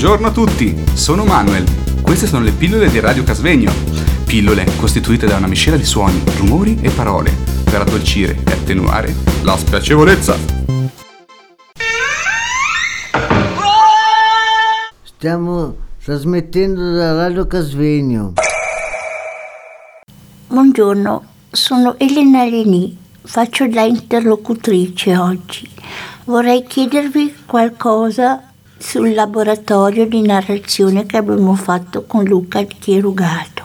Buongiorno a tutti, sono Manuel. Queste sono le pillole di Radio Casvegno. Pillole costituite da una miscela di suoni, rumori e parole per addolcire e attenuare la spiacevolezza. Stiamo trasmettendo da Radio Casvegno. Buongiorno, sono Elena Leni, faccio da interlocutrice oggi. Vorrei chiedervi qualcosa sul laboratorio di narrazione che abbiamo fatto con Luca Chierugato.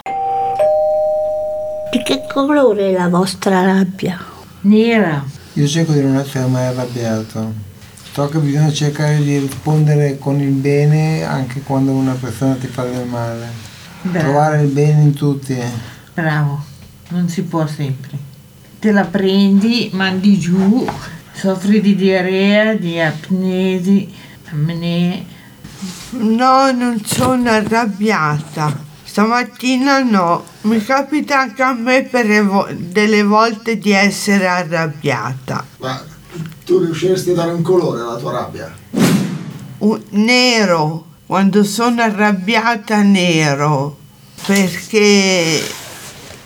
Di che colore è la vostra rabbia? Nera. Io cerco di non essere mai arrabbiato. So che bisogna cercare di rispondere con il bene anche quando una persona ti fa del male. Bravo. Trovare il bene in tutti. Bravo, non si può sempre. Te la prendi, mandi giù, soffri di diarrea, di apnesi, apnee. No, non sono arrabbiata. Stamattina no. Mi capita anche a me per evo- delle volte di essere arrabbiata. Ma tu riusciresti a dare un colore alla tua rabbia? Un- nero. Quando sono arrabbiata nero. Perché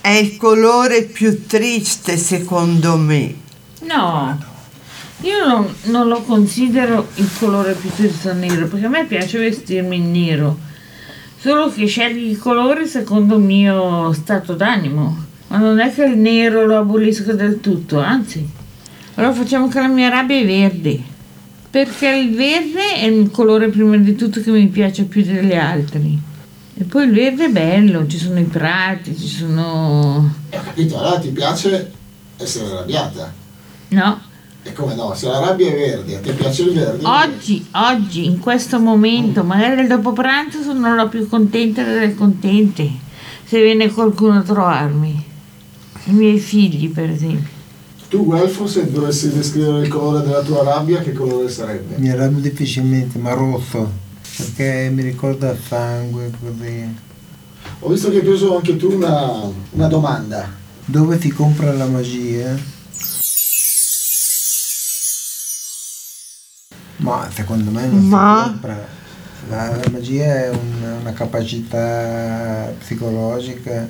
è il colore più triste secondo me. No, io non, non lo considero il colore più triste nero, perché a me piace vestirmi in nero. Solo che scegli il colore secondo il mio stato d'animo. Ma non è che il nero lo abolisco del tutto, anzi. Allora facciamo che la mia rabbia è verde. Perché il verde è il colore prima di tutto che mi piace più degli altri. E poi il verde è bello, ci sono i prati, ci sono... Ho capito, allora ti piace essere arrabbiata. No, E come no, se la rabbia è verde, a te piace il verde? Oggi, oggi, in questo momento, magari dopo pranzo sono la più contenta delle contente. Se viene qualcuno a trovarmi. I miei figli, per esempio. Tu, Guelfo, se dovessi descrivere il colore della tua rabbia, che colore sarebbe? Mi arrabbio difficilmente, ma rosso. Perché mi ricorda il sangue, così. Ho visto che hai preso anche tu una, una domanda. Dove si compra la magia? Ma secondo me non Ma- si compra. La, la magia è un- una capacità psicologica.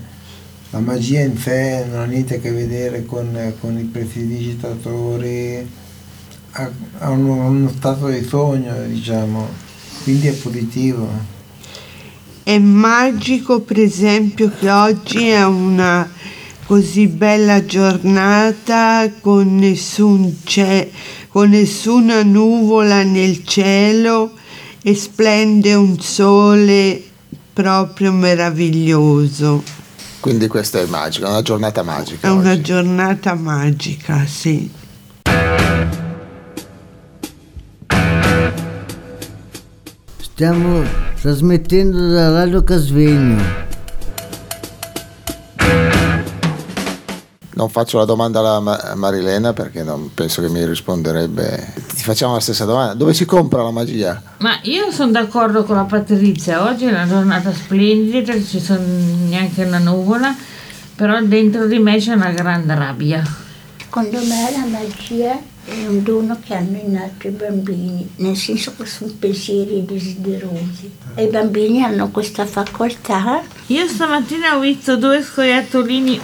La magia in sé non ha niente a che vedere con, con i prestidigitatori, ha, ha uno, uno stato di sogno, diciamo, quindi è positivo. È magico per esempio che oggi è una così bella giornata con, nessun ce- con nessuna nuvola nel cielo e splende un sole proprio meraviglioso. Quindi questa è magica, una giornata magica. È una oggi. giornata magica, sì. Stiamo trasmettendo da Radio Casvegno. Non faccio la domanda alla Ma- Marilena perché non penso che mi risponderebbe. Ti facciamo la stessa domanda. Dove si compra la magia? Ma io sono d'accordo con la Patrizia. Oggi è una giornata splendida, non ci sono neanche una nuvola. Però dentro di me c'è una grande rabbia. Secondo me la magia è un dono che hanno innato i bambini, nel senso che sono pensieri desiderosi. E i bambini hanno questa facoltà. Io stamattina ho visto due scoiattolini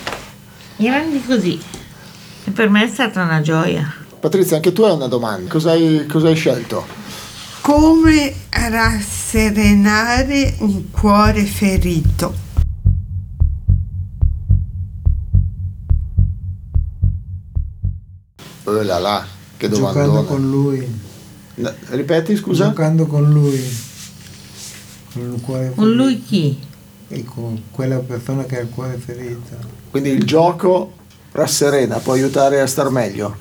grandi così. E per me è stata una gioia. Patrizia, anche tu hai una domanda. Cosa hai, cosa hai scelto? Come rasserenare un cuore ferito? Oh là là, che Giocando domandone. con lui. No, Ripeti, scusa? Giocando con lui. Con il cuore Con lui chi? E con quella persona che ha il cuore ferito. Quindi il gioco rasserena, può aiutare a star meglio.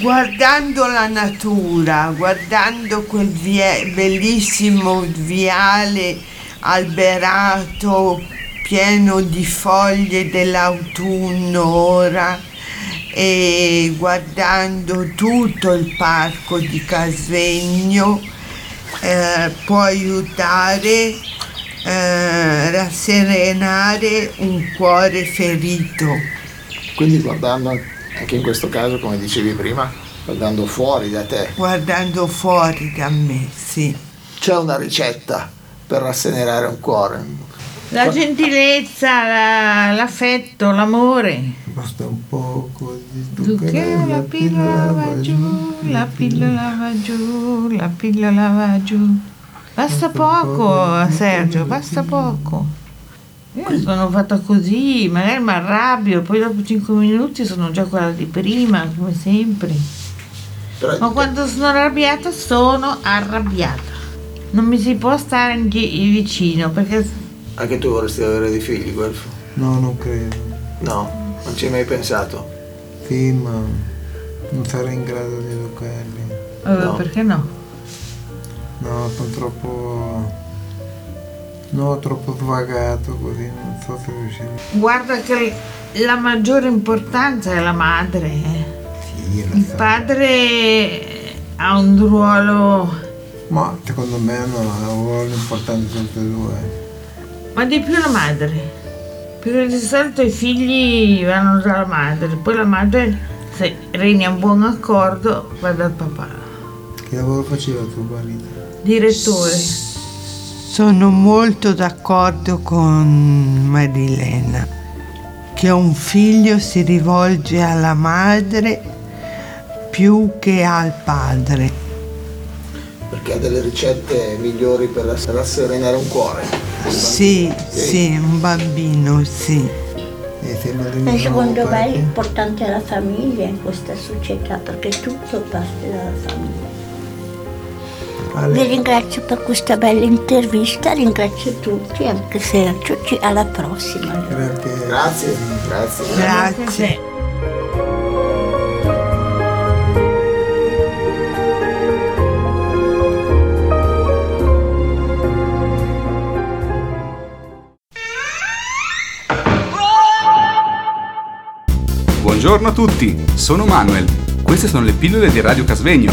Guardando la natura, guardando quel vie- bellissimo viale alberato pieno di foglie dell'autunno ora e guardando tutto il parco di Casvegno eh, può aiutare a rasserenare un cuore ferito. Quindi guardando anche in questo caso, come dicevi prima, guardando fuori da te. guardando fuori da me, sì. c'è una ricetta per rasserenare un cuore. La gentilezza, la- l'affetto, l'amore. Basta un poco di Zucchero, la pillola va giù, la pillola va giù, la pillola va giù. Basta poco, Sergio, basta poco. Io sono fatta così, magari mi arrabbio, poi dopo 5 minuti sono già quella di prima, come sempre. Ma quando sono arrabbiata sono arrabbiata. Non mi si può stare gi- vicino perché anche tu vorresti avere dei figli, Guelfo? No, non credo. No, non ci hai mai pensato. Sì, ma non sarei in grado di educarli. eh, No. perché no? No, sono troppo... No, troppo svagato così, non so se riuscirò. Guarda che la maggiore importanza è la madre. eh. Sì, Il so. padre ha un ruolo, Ma secondo me hanno un ruolo importante tutte e due. ma di più la madre. Perché di solito i figli vanno dalla madre, poi la madre, se regna un buon accordo, va dal papà. Che lavoro faceva tuo marito? Direttore. Sono molto d'accordo con Marilena che un figlio si rivolge alla madre più che al padre. Perché ha delle ricette migliori per rass- rasserenare un cuore. Sì, sì, un bambino, sì. E secondo me è la famiglia in questa società perché tutto parte dalla famiglia. Vi ringrazio per questa bella intervista, ringrazio tutti, anche Sergio, ci- alla prossima. grazie. Grazie, grazie. Grazie. Buongiorno a tutti, sono Manuel. Queste sono le pillole di Radio Casvegno.